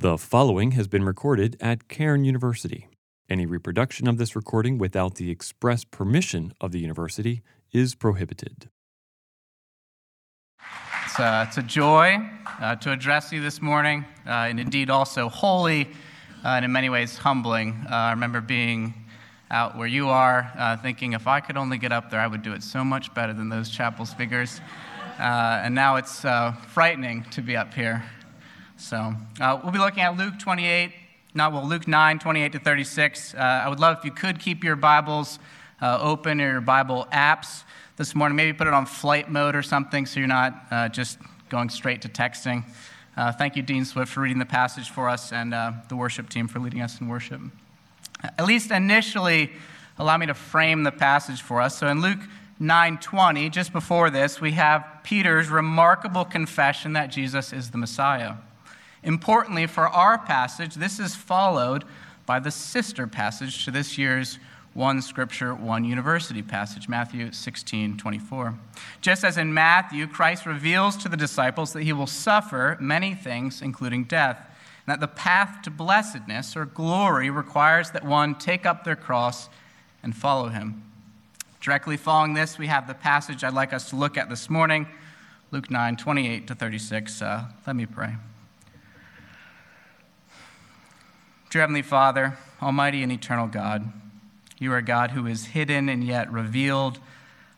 The following has been recorded at Cairn University. Any reproduction of this recording without the express permission of the university is prohibited. It's, uh, it's a joy uh, to address you this morning, uh, and indeed also holy, uh, and in many ways humbling. Uh, I remember being out where you are, thinking if I could only get up there, I would do it so much better than those chapel speakers. and now it's frightening to be up here. So we'll be looking at Luke 28, not well, Luke 9, 28 to 36. I would love if you could keep your Bibles open or your Bible apps this morning. Maybe put it on flight mode or something so you're not uh, just going straight to texting. Uh, thank you, Dean Swift, for reading the passage for us and uh, the worship team for leading us in worship. At least initially, allow me to frame the passage for us. So in Luke 9:20, just before this, we have Peter's remarkable confession that Jesus is the Messiah. Importantly, for our passage, this is followed by the sister passage to this year's one scripture, one university passage, Matthew 16, 24. Just as in Matthew, Christ reveals to the disciples that he will suffer many things, including death, and that the path to blessedness or glory requires that one take up their cross and follow him. Directly following this, we have the passage I'd like us to look at this morning, Luke 9, 28 to 36. Uh, let me pray. Dear Heavenly Father, Almighty and eternal God, you are a God who is hidden and yet revealed,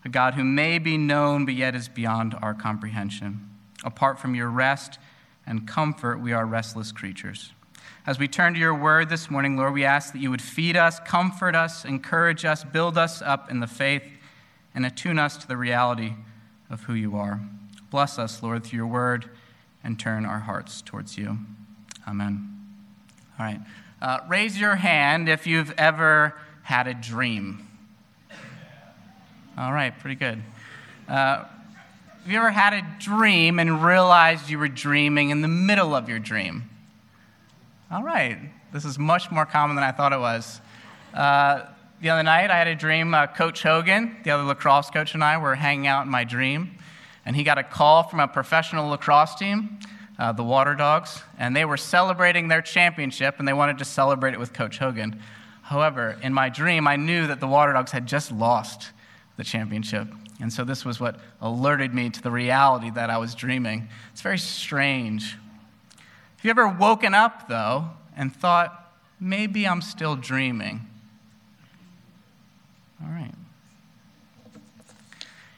a God who may be known but yet is beyond our comprehension. Apart from your rest and comfort, we are restless creatures. As we turn to your word this morning, Lord, we ask that you would feed us, comfort us, encourage us, build us up in the faith, and attune us to the reality of who you are. Bless us, Lord, through your word, and turn our hearts towards you. Amen. All right. Uh, raise your hand if you've ever had a dream? All right, pretty good. Uh, have you ever had a dream and realized you were dreaming in the middle of your dream? All right, this is much more common than I thought it was. Uh, the other night, I had a dream. Uh, coach Hogan, the other lacrosse coach, and I were hanging out in my dream, and he got a call from a professional lacrosse team, uh, the Water Dogs, and they were celebrating their championship, and they wanted to celebrate it with Coach Hogan. However, in my dream, I knew that the Water Dogs had just lost the championship. And so this was what alerted me to the reality that I was dreaming. It's very strange. Have you ever woken up, though, and thought, maybe I'm still dreaming? All right.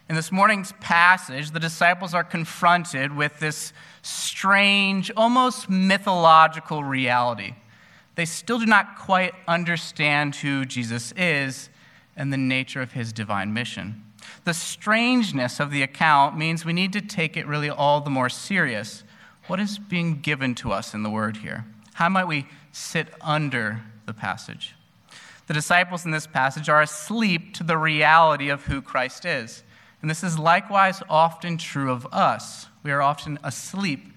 In this morning's passage, the disciples are confronted with this strange, almost mythological reality they still do not quite understand who Jesus is and the nature of his divine mission. The strangeness of the account means we need to take it really all the more serious. What is being given to us in the word here? How might we sit under the passage? The disciples in this passage are asleep to the reality of who Christ is. And this is likewise often true of us. We are often asleep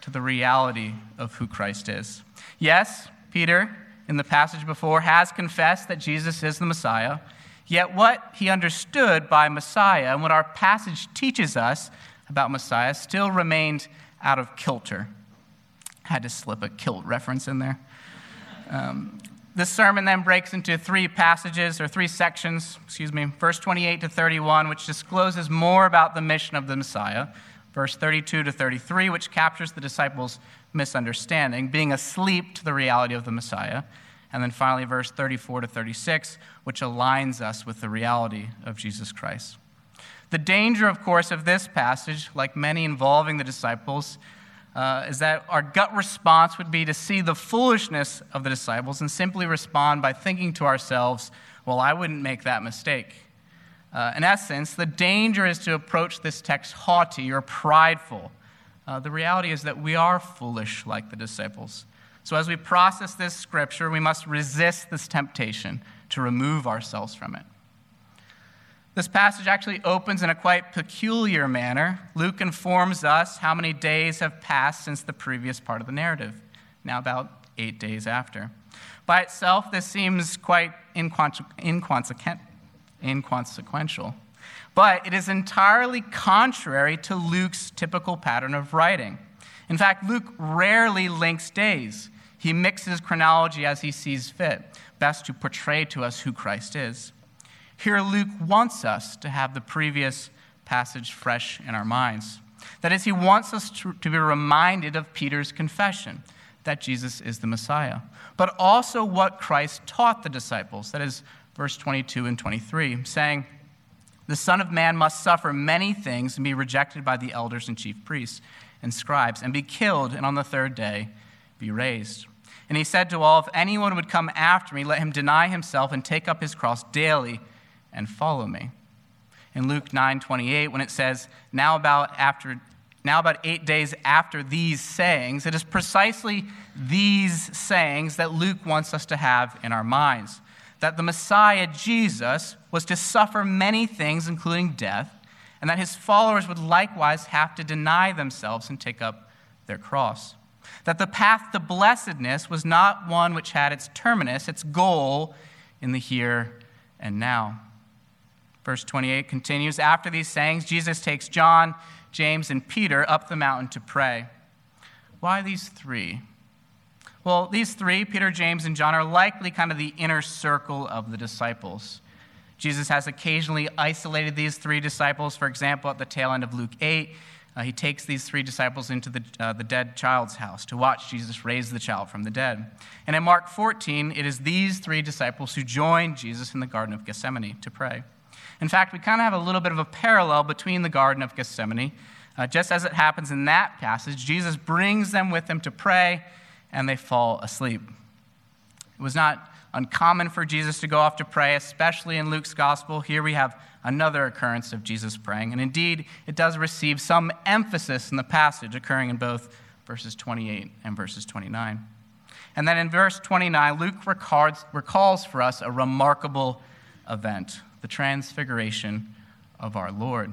to the reality of who Christ is. Yes, Peter, in the passage before, has confessed that Jesus is the Messiah. Yet, what he understood by Messiah and what our passage teaches us about Messiah still remained out of kilter. Had to slip a kilt reference in there. Um, this sermon then breaks into three passages or three sections, excuse me, verse 28 to 31, which discloses more about the mission of the Messiah, verse 32 to 33, which captures the disciples' misunderstanding, being asleep to the reality of the Messiah. And then finally, verse 34 to 36, which aligns us with the reality of Jesus Christ. The danger, of course, of this passage, like many involving the disciples, uh, is that our gut response would be to see the foolishness of the disciples and simply respond by thinking to ourselves, well, I wouldn't make that mistake. Uh, in essence, the danger is to approach this text haughty or prideful uh, the reality is that we are foolish like the disciples. So, as we process this scripture, we must resist this temptation to remove ourselves from it. This passage actually opens in a quite peculiar manner. Luke informs us how many days have passed since the previous part of the narrative, now about eight days after. By itself, this seems quite inconsequential. But it is entirely contrary to Luke's typical pattern of writing. In fact, Luke rarely links days. He mixes chronology as he sees fit, best to portray to us who Christ is. Here, Luke wants us to have the previous passage fresh in our minds. That is, he wants us to, to, be reminded of Peter's confession that Jesus is the Messiah, but also what Christ taught the disciples. That is, verse 22 and 23, saying, The Son of Man must suffer many things and be rejected by the elders and chief priests and scribes, and be killed, and on the third day be raised. And he said to all, If anyone would come after me, let him deny himself and take up his cross daily and follow me. In Luke 9 28, when it says, Now about after now, about eight days after these sayings, it is precisely these sayings that Luke wants us to have in our minds. That the Messiah, Jesus, was to suffer many things, including death, and that his followers would likewise have to deny themselves and take up their cross. That the path to blessedness was not one which had its terminus, its goal, in the here and now. Verse 28 continues After these sayings, Jesus takes John, James, and Peter up the mountain to pray. Why these three? Well, these three, Peter, James, and John, are likely kind of the inner circle of the disciples. Jesus has occasionally isolated these three disciples. For example, at the tail end of Luke 8, uh, he takes these three disciples into the, uh, the dead child's house to watch Jesus raise the child from the dead. And in Mark 14, it is these three disciples who join Jesus in the Garden of Gethsemane to pray. In fact, we kind of have a little bit of a parallel between the Garden of Gethsemane. Uh, just as it happens in that passage, Jesus brings them with him to pray, and they fall asleep. It was not uncommon for Jesus to go off to pray, especially in Luke's gospel. Here we have another occurrence of Jesus praying. And indeed, it does receive some emphasis in the passage, occurring in both verses 28 and verses 29. And then in verse 29, Luke records, recalls for us a remarkable event the transfiguration of our Lord.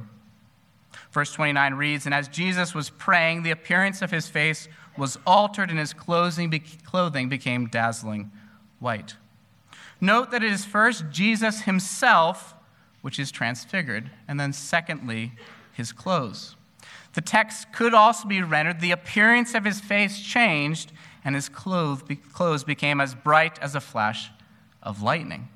Verse 29 reads And as Jesus was praying, the appearance of his face was altered, and his clothing became dazzling white. Note that it is first Jesus himself which is transfigured, and then secondly, his clothes. The text could also be rendered the appearance of his face changed, and his clothes became as bright as a flash of lightning.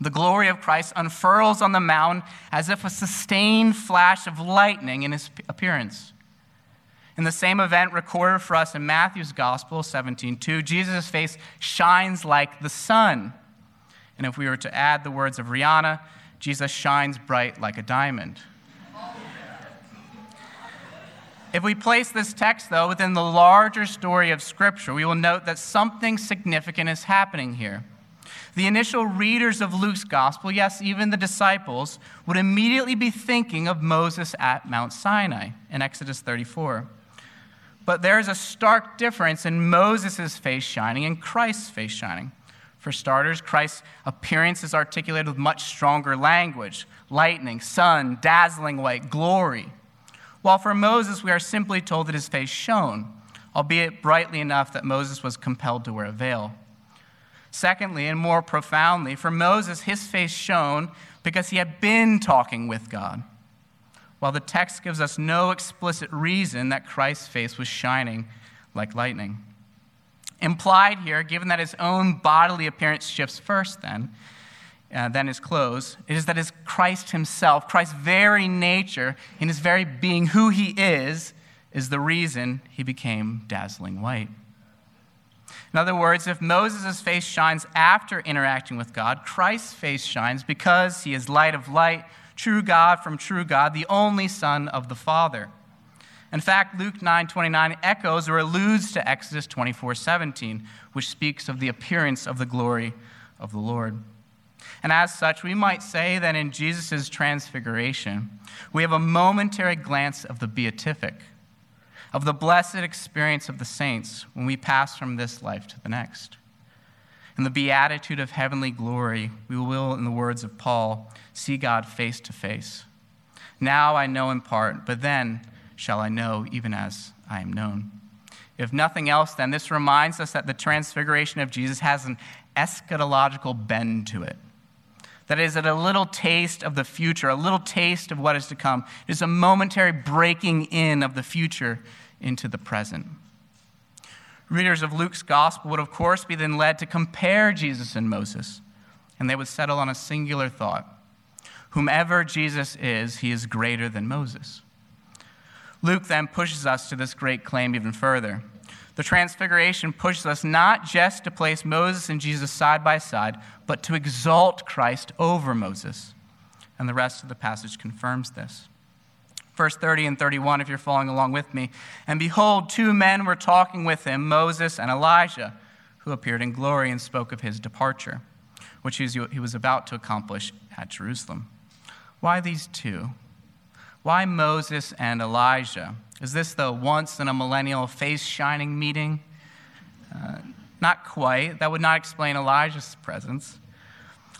The glory of Christ unfurls on the mountain as if a sustained flash of lightning in his appearance. In the same event recorded for us in Matthew's Gospel 17:2, Jesus' face shines like the sun. And if we were to add the words of Rihanna, Jesus shines bright like a diamond. If we place this text, though, within the larger story of Scripture, we will note that something significant is happening here. The initial readers of Luke's gospel, yes, even the disciples, would immediately be thinking of Moses at Mount Sinai in Exodus 34. But there is a stark difference in Moses' face shining and Christ's face shining. For starters, Christ's appearance is articulated with much stronger language lightning, sun, dazzling white, glory. While for Moses, we are simply told that his face shone, albeit brightly enough that Moses was compelled to wear a veil. Secondly, and more profoundly, for Moses, his face shone because he had been talking with God, while the text gives us no explicit reason that Christ's face was shining like lightning. Implied here, given that his own bodily appearance shifts first, then, uh, than his clothes, is that his Christ himself, Christ's very nature, in his very being who he is, is the reason he became dazzling white. In other words, if Moses' face shines after interacting with God, Christ's face shines because he is light of light, true God from true God, the only Son of the Father. In fact, Luke 9:29 echoes or alludes to Exodus 24:17, which speaks of the appearance of the glory of the Lord. And as such, we might say that in Jesus' transfiguration, we have a momentary glance of the beatific, of the blessed experience of the saints when we pass from this life to the next. In the beatitude of heavenly glory, we will, in the words of Paul, see God face to face. Now I know in part, but then shall I know, even as I am known. If nothing else, then this reminds us that the transfiguration of Jesus has an eschatological bend to it. That is, a little taste of the future, a little taste of what is to come. It is a momentary breaking in of the future into the present. Readers of Luke's gospel would, of course, be then led to compare Jesus and Moses, and they would settle on a singular thought Whomever Jesus is, he is greater than Moses. Luke then pushes us to this great claim even further. The Transfiguration pushes us not just to place Moses and Jesus side by side, but to exalt Christ over Moses. And the rest of the passage confirms this. Verse 30 and 31, if you're following along with me. And behold, two men were talking with him, Moses and Elijah, who appeared in glory and spoke of his departure, which he was about to accomplish at Jerusalem. Why these two? Why Moses and Elijah? Is this the once in a millennial face shining meeting? Uh, not quite. That would not explain Elijah's presence.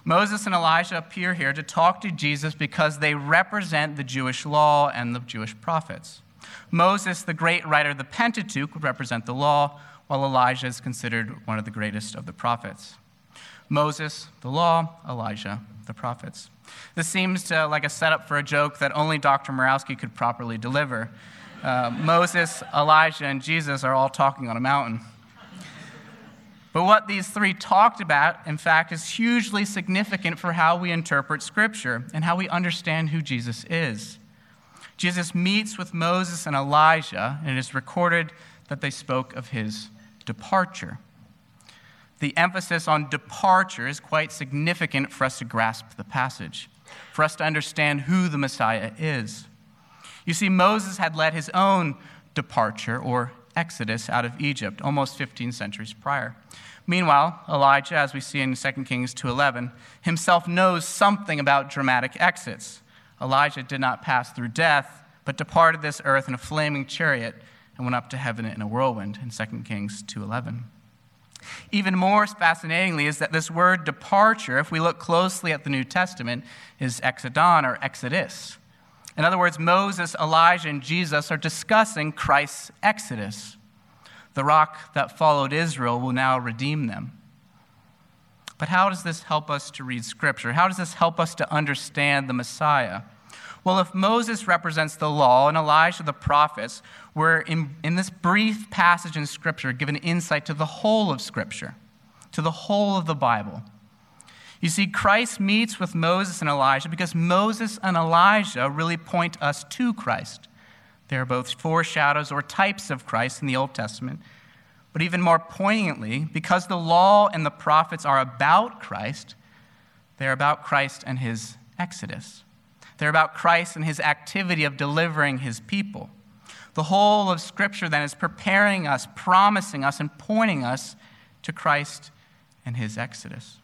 Moses and Elijah appear here to talk to Jesus because they represent the Jewish law and the Jewish prophets. Moses, the great writer of the Pentateuch, would represent the law, while Elijah is considered one of the greatest of the prophets. Moses, the law, Elijah, the prophets. This seems to like a setup for a joke that only Dr. Murawski could properly deliver. Uh, Moses, Elijah, and Jesus are all talking on a mountain. But what these three talked about, in fact, is hugely significant for how we interpret Scripture and how we understand who Jesus is. Jesus meets with Moses and Elijah, and it is recorded that they spoke of his departure. The emphasis on departure is quite significant for us to grasp the passage, for us to understand who the Messiah is. You see, Moses had led his own departure or exodus out of Egypt almost 15 centuries prior. Meanwhile, Elijah, as we see in 2 Kings 2:11, himself knows something about dramatic exits. Elijah did not pass through death, but departed this earth in a flaming chariot and went up to heaven in a whirlwind in 2 Kings 2:11. Even more fascinatingly is that this word departure, if we look closely at the New Testament, is exodon or exodus. In other words, Moses, Elijah, and Jesus are discussing Christ's exodus. The rock that followed Israel will now redeem them. But how does this help us to read Scripture? How does this help us to understand the Messiah? Well, if Moses represents the law and Elijah the prophets, we're in, in this brief passage in Scripture given insight to the whole of Scripture, to the whole of the Bible. You see, Christ meets with Moses and Elijah because Moses and Elijah really point us to Christ. They are both foreshadows or types of Christ in the Old Testament. But even more poignantly, because the law and the prophets are about Christ, they're about Christ and his exodus. They're about Christ and his activity of delivering his people. The whole of Scripture then is preparing us, promising us, and pointing us to Christ and his exodus.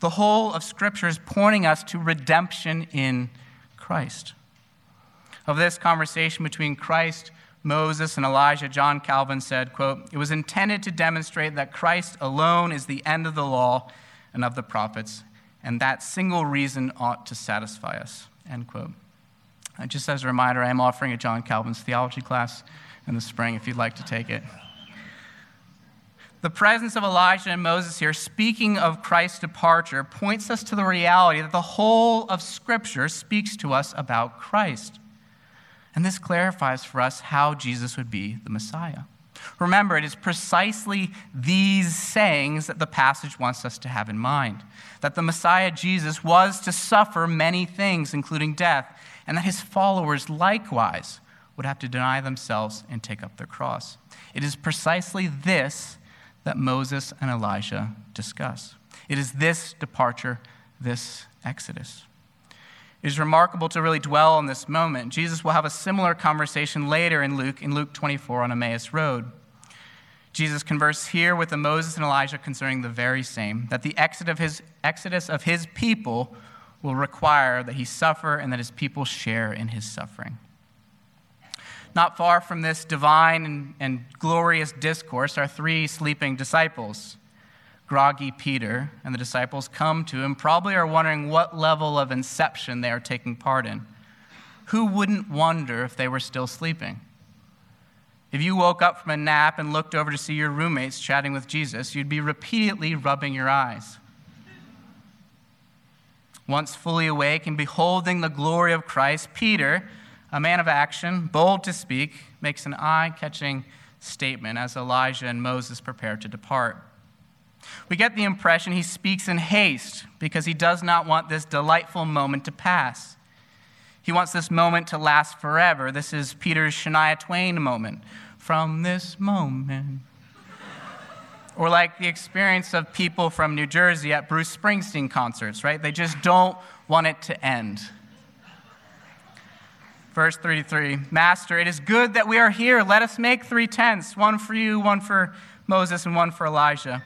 The whole of Scripture is pointing us to redemption in Christ. Of this conversation between Christ, Moses, and Elijah, John Calvin said, quote, It was intended to demonstrate that Christ alone is the end of the law and of the prophets, and that single reason ought to satisfy us, end quote. And just as a reminder, I am offering a John Calvin's theology class in the spring if you'd like to take it. The presence of Elijah and Moses here, speaking of Christ's departure, points us to the reality that the whole of Scripture speaks to us about Christ. And this clarifies for us how Jesus would be the Messiah. Remember, it is precisely these sayings that the passage wants us to have in mind that the Messiah Jesus was to suffer many things, including death, and that his followers likewise would have to deny themselves and take up their cross. It is precisely this that Moses and Elijah discuss. It is this departure, this exodus. It is remarkable to really dwell on this moment. Jesus will have a similar conversation later in Luke, in Luke 24 on Emmaus Road. Jesus converses here with Moses and Elijah concerning the very same that the exodus of his, exodus of his people will require that he suffer and that his people share in his suffering. Not far from this divine and, and glorious discourse are three sleeping disciples. Groggy Peter and the disciples come to him, probably are wondering what level of inception they are taking part in. Who wouldn't wonder if they were still sleeping? If you woke up from a nap and looked over to see your roommates chatting with Jesus, you'd be repeatedly rubbing your eyes. Once fully awake and beholding the glory of Christ, Peter, a man of action, bold to speak, makes an eye catching statement as Elijah and Moses prepare to depart. We get the impression he speaks in haste because he does not want this delightful moment to pass. He wants this moment to last forever. This is Peter's Shania Twain moment. From this moment. or like the experience of people from New Jersey at Bruce Springsteen concerts, right? They just don't want it to end. Verse 33 Master, it is good that we are here. Let us make three tents one for you, one for Moses, and one for Elijah,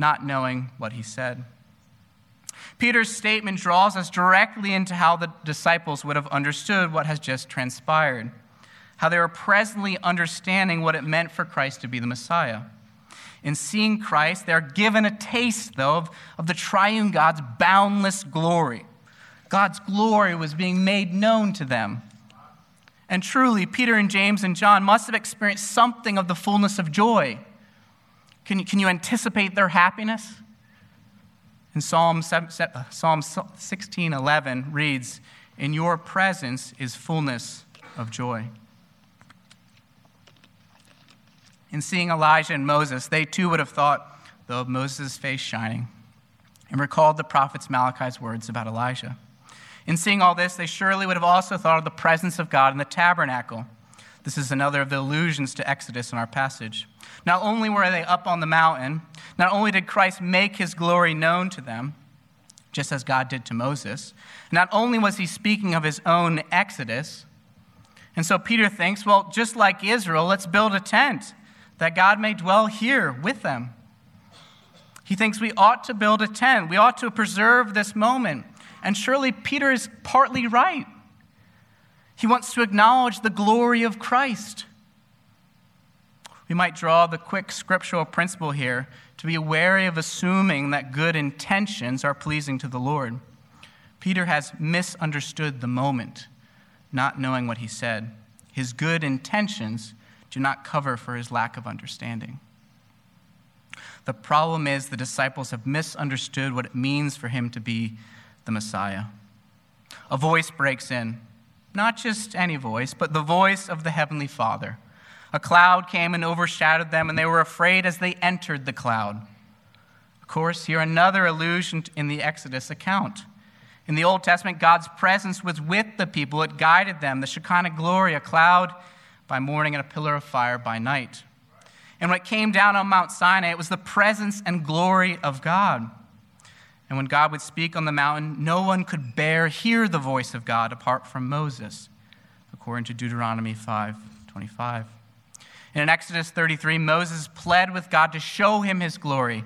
not knowing what he said. Peter's statement draws us directly into how the disciples would have understood what has just transpired, how they were presently understanding what it meant for Christ to be the Messiah. In seeing Christ, they're given a taste, though, of, of the triune God's boundless glory. God's glory was being made known to them. And truly, Peter and James and John must have experienced something of the fullness of joy. Can you, can you anticipate their happiness? In Psalm, uh, Psalm 16 11 reads, In your presence is fullness of joy. In seeing Elijah and Moses, they too would have thought, though, of Moses' face shining and recalled the prophet Malachi's words about Elijah. In seeing all this, they surely would have also thought of the presence of God in the tabernacle. This is another of the allusions to Exodus in our passage. Not only were they up on the mountain, not only did Christ make his glory known to them, just as God did to Moses, not only was he speaking of his own Exodus, and so Peter thinks, well, just like Israel, let's build a tent that God may dwell here with them. He thinks we ought to build a tent. We ought to preserve this moment. And surely Peter is partly right. He wants to acknowledge the glory of Christ. We might draw the quick scriptural principle here to be wary of assuming that good intentions are pleasing to the Lord. Peter has misunderstood the moment, not knowing what he said. His good intentions do not cover for his lack of understanding. The problem is the disciples have misunderstood what it means for him to be the Messiah. A voice breaks in, not just any voice, but the voice of the Heavenly Father. A cloud came and overshadowed them, and they were afraid as they entered the cloud. Of course, here another allusion in the Exodus account. In the Old Testament, God's presence was with the people, it guided them. The Shekinah glory, a cloud by morning and a pillar of fire by night. And when it came down on Mount Sinai, it was the presence and glory of God. And when God would speak on the mountain, no one could bear hear the voice of God apart from Moses, according to Deuteronomy 5:25. And in Exodus 33, Moses pled with God to show him his glory,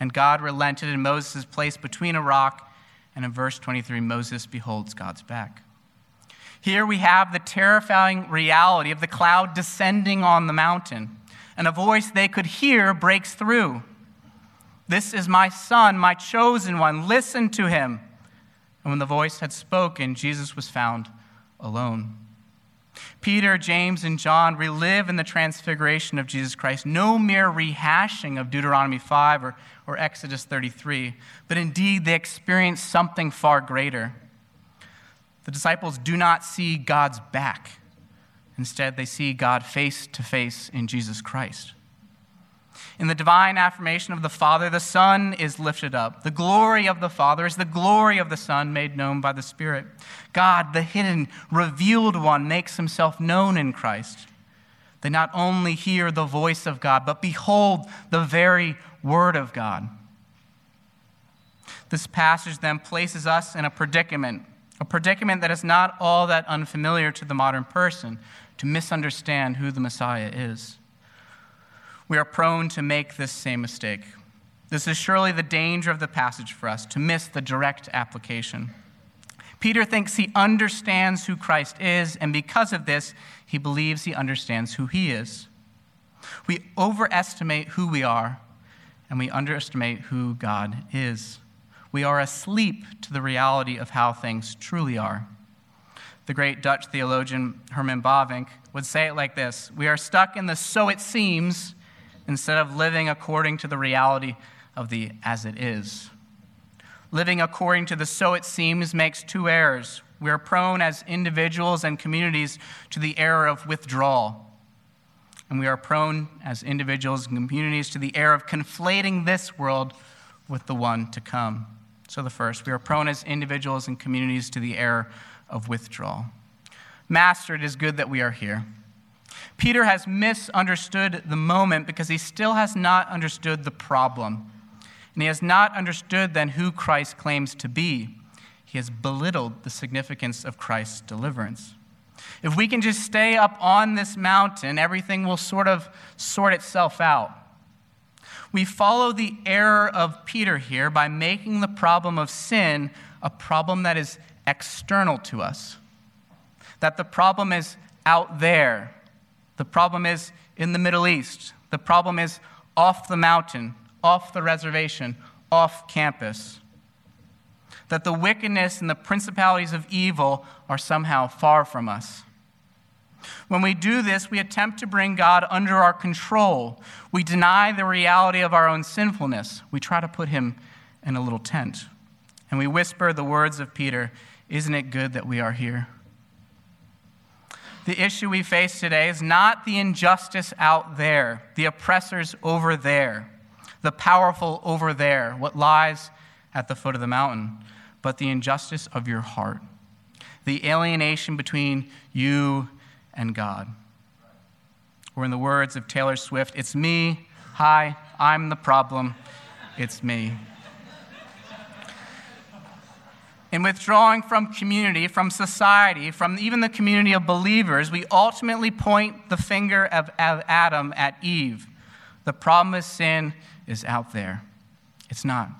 and God relented, and Moses is placed between a rock. And in verse 23, Moses beholds God's back. Here we have the terrifying reality of the cloud descending on the mountain, and a voice they could hear breaks through. This is my son, my chosen one. Listen to him. And when the voice had spoken, Jesus was found alone. Peter, James, and John relive in the transfiguration of Jesus Christ no mere rehashing of Deuteronomy 5 or, or Exodus 33, but indeed they experience something far greater. The disciples do not see God's back. Instead, they see God face to face in Jesus Christ. In the divine affirmation of the Father, the Son is lifted up. The glory of the Father is the glory of the Son made known by the Spirit. God, the hidden, revealed one, makes himself known in Christ. They not only hear the voice of God, but behold the very Word of God. This passage then places us in a predicament, a predicament that is not all that unfamiliar to the modern person, to misunderstand who the Messiah is we are prone to make this same mistake. This is surely the danger of the passage for us, to miss the direct application. Peter thinks he understands who Christ is, and because of this, he believes he understands who he is. We overestimate who we are, and we underestimate who God is. We are asleep to the reality of how things truly are. The great Dutch theologian Herman Bavinck would say it like this We are stuck in the so it seems instead of living according to the reality of the as it is. Living according to the so it seems makes two errors. We are prone as individuals and communities to the error of withdrawal. and we are prone as individuals and communities to the error of conflating this world with the one to come. So, the first, we are prone as individuals and communities to the error of withdrawal. Master, it is good that we are here. Peter has misunderstood the moment because he still has not understood the problem. And he has not understood then who Christ claims to be. He has belittled the significance of Christ's deliverance. If we can just stay up on this mountain, everything will sort of sort itself out. We follow the error of Peter here by making the problem of sin a problem that is external to us, that the problem is out there. The problem is in the Middle East. The problem is off the mountain, off the reservation, off campus. That the wickedness and the principalities of evil are somehow far from us. When we do this, we attempt to bring God under our control. We deny the reality of our own sinfulness. We try to put him in a little tent. And we whisper the words of Peter Isn't it good that we are here? The issue we face today is not the injustice out there, the oppressors over there, the powerful over there, what lies at the foot of the mountain, but the injustice of your heart, the alienation between you and God. Or, in the words of Taylor Swift, it's me. Hi, I'm the problem. It's me. In withdrawing from community, from society, from even the community of believers, we ultimately point the finger of, Adam at Eve. The problem of sin is out there. It's not,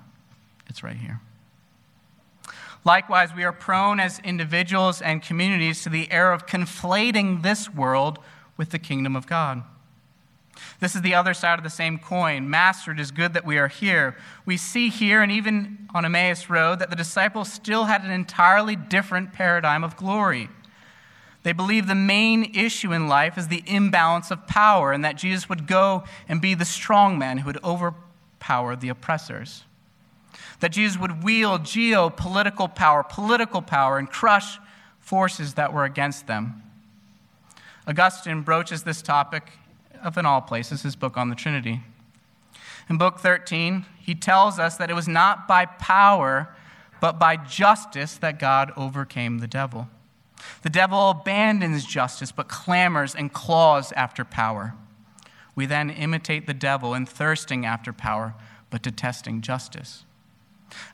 it's right here. Likewise, we are prone as individuals and communities to the error of conflating this world with the kingdom of God. This is the other side of the same coin. Master, it is good that we are here. We see here, and even on Emmaus Road, that the disciples still had an entirely different paradigm of glory. They believe the main issue in life is the imbalance of power, and that Jesus would go and be the strong man who would overpower the oppressors that Jesus would wield geopolitical power, political power, and crush forces that were against them. Augustine broaches this topic of, in all places, his book on the Trinity. In Book 13, he tells us that it was not by power, but by justice that God overcame the devil. The devil abandons justice, but clamors and claws after power. We then imitate the devil in thirsting after power, but detesting justice.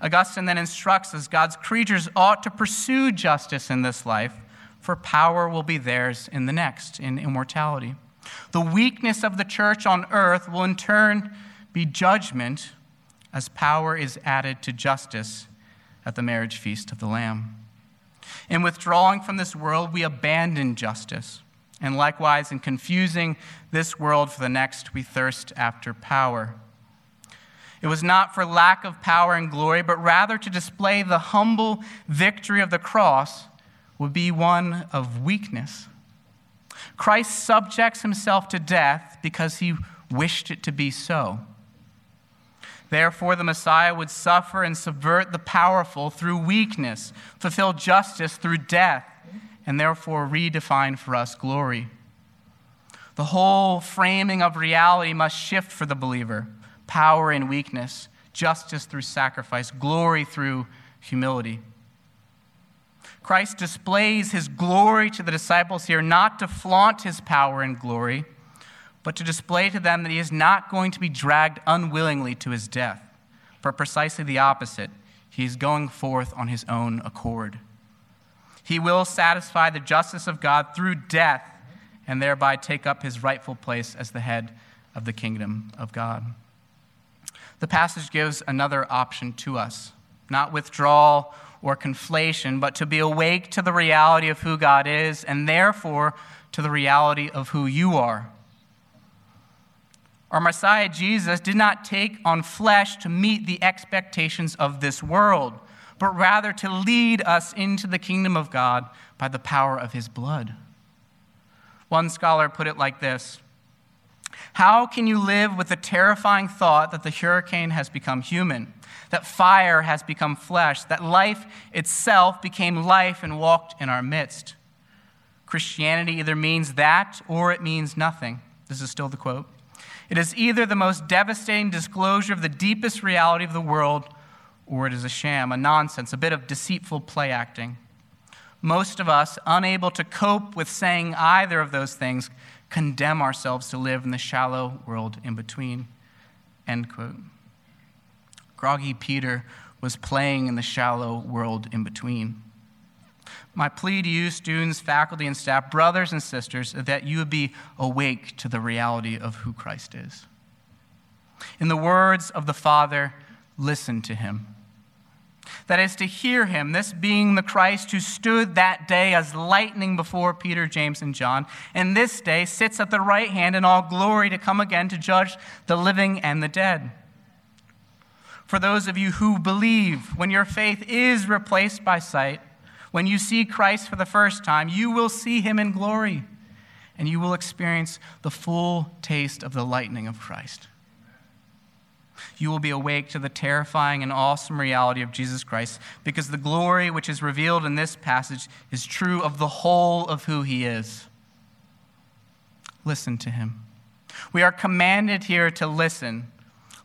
Augustine then instructs us God's creatures ought to pursue justice in this life, for power will be theirs in the next, in immortality. The weakness of the church on earth will in turn be judgment as power is added to justice at the marriage feast of the Lamb. In withdrawing from this world, we abandon justice. And likewise, in confusing this world for the next, we thirst after power. It was not for lack of power and glory, but rather to display the humble victory of the cross would be one of weakness. Christ subjects himself to death because he wished it to be so. Therefore, the Messiah would suffer and subvert the powerful through weakness, fulfill justice through death, and therefore redefine for us glory. The whole framing of reality must shift for the believer power in weakness, justice through sacrifice, glory through humility. Christ displays his glory to the disciples here not to flaunt his power and glory, but to display to them that he is not going to be dragged unwillingly to his death, but precisely the opposite. He is going forth on his own accord. He will satisfy the justice of God through death and thereby take up his rightful place as the head of the kingdom of God the passage gives another option to us not withdrawal or conflation, but to be awake to the reality of who God is and therefore to the reality of who you are. Our Messiah Jesus did not take on flesh to meet the expectations of this world, but rather to lead us into the kingdom of God by the power of his blood. One scholar put it like this how can you live with the terrifying thought that the hurricane has become human, that fire has become flesh, that life itself became life and walked in our midst? Christianity either means that or it means nothing. This is still the quote. It is either the most devastating disclosure of the deepest reality of the world, or it is a sham, a nonsense, a bit of deceitful play acting. Most of us, unable to cope with saying either of those things, condemn ourselves to live in the shallow world in between. End quote. Groggy Peter was playing in the shallow world in between. My plea to you, students, faculty, and staff, brothers and sisters, that you would be awake to the reality of who Christ is. In the words of the Father, listen to him. That is to hear him, this being the Christ who stood that day as lightning before Peter, James, and John, and this day sits at the right hand in all glory to come again to judge the living and the dead. For those of you who believe, when your faith is replaced by sight, when you see Christ for the first time, you will see him in glory, and you will experience the full taste of the lightning of Christ you will be awake to the terrifying and awesome reality of Jesus Christ because the glory which is revealed in this passage is true of the whole of who he is. Listen to him. We are commanded here to listen.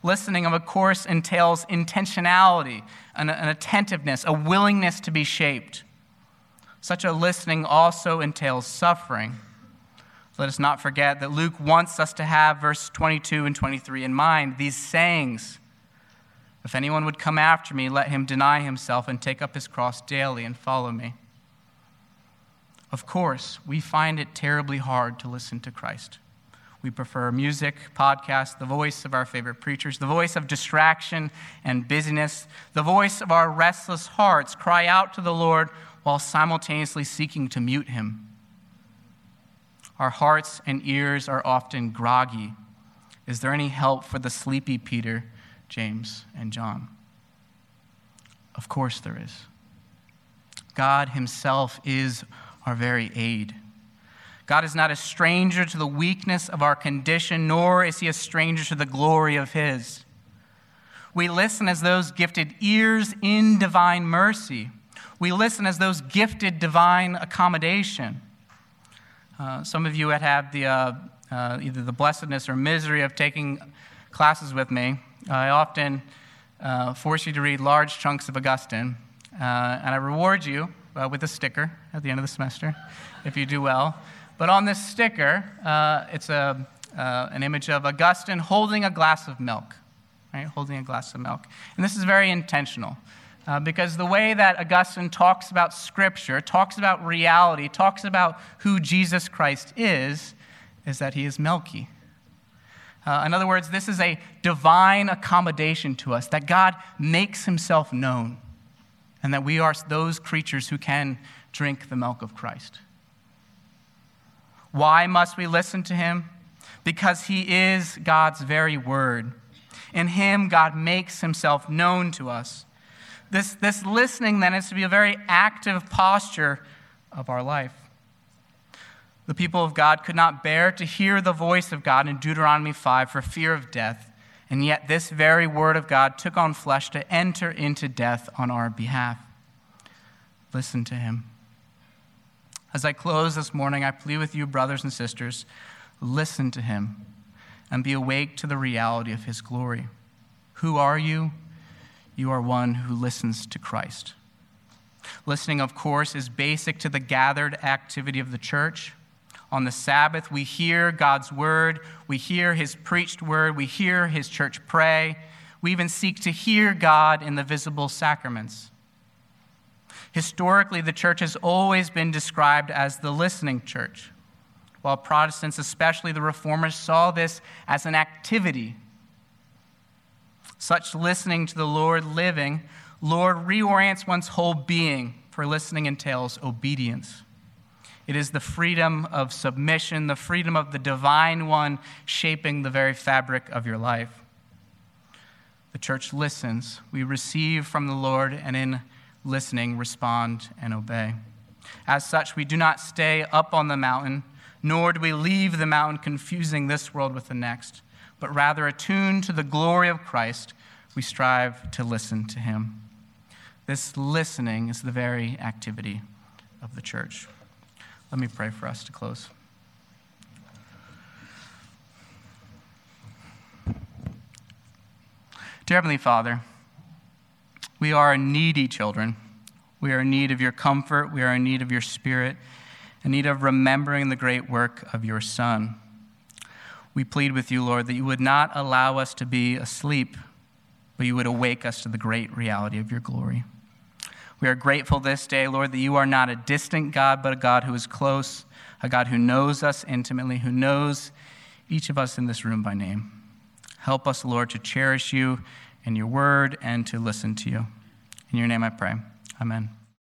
Listening, of course, entails intentionality, an, an attentiveness, a willingness to be shaped. Such a listening also entails suffering. Let us not forget that Luke wants us to have verse 22 and 23 in mind, these sayings. If anyone would come after me, let him deny himself and take up his cross daily and follow me. Of course, we find it terribly hard to listen to Christ. We prefer music, podcasts, the voice of our favorite preachers, the voice of distraction and busyness, the voice of our restless hearts cry out to the Lord while simultaneously seeking to mute him. Our hearts and ears are often groggy. Is there any help for the sleepy Peter, James, and John? Of course there is. God Himself is our very aid. God is not a stranger to the weakness of our condition, nor is He a stranger to the glory of His. We listen as those gifted ears in divine mercy. We listen as those gifted divine accommodation. Uh, some of you had had the, uh, uh, either the blessedness or misery of taking classes with me. I often uh, force you to read large chunks of Augustine, uh, and I reward you with a sticker at the end of the semester if you do well. But on this sticker, it's a, an image of Augustine holding a glass of milk, right? Holding a glass of milk. And this is very intentional. Uh, because the way that Augustine talks about Scripture, talks about reality, talks about who Jesus Christ is, is that he is milky. Uh, in other words, this is a divine accommodation to us, that God makes himself known, and that we are those creatures who can drink the milk of Christ. Why must we listen to him? Because he is God's very word. In him, God makes himself known to us. This, this listening then is to be a very active posture of our life. The people of God could not bear to hear the voice of God in Deuteronomy 5 for fear of death, and yet this very word of God took on flesh to enter into death on our behalf. Listen to him. As I close this morning, I plead with you, brothers and sisters, listen to him and be awake to the reality of his glory. Who are you? You are one who listens to Christ. Listening, of course, is basic to the gathered activity of the church. On the Sabbath, we hear God's word, we hear his preached word, we hear his church pray. We even seek to hear God in the visible sacraments. Historically, the church has always been described as the listening church, while Protestants, especially the Reformers, saw this as an activity such listening to the Lord living, Lord reorients one's whole being, for listening entails obedience. It is the freedom of submission, the freedom of the divine one shaping the very fabric of your life. The church listens. We receive from the Lord, and in listening, respond and obey. As such, we do not stay up on the mountain, nor do we leave the mountain confusing this world with the next but rather attuned to the glory of Christ, we strive to listen to him. This listening is the very activity of the church. Let me pray for us to close. Dear Heavenly Father, we are needy children. We are in need of your comfort. We are in need of your spirit, in need of remembering the great work of your Son. We plead with you, Lord, that you would not allow us to be asleep, but you would awake us to the great reality of your glory. We are grateful this day, Lord, that you are not a distant God, but a God who is close, a God who knows us intimately, who knows each of us in this room by name. Help us, Lord, to cherish you and your word and to listen to you. In your name I pray. Amen.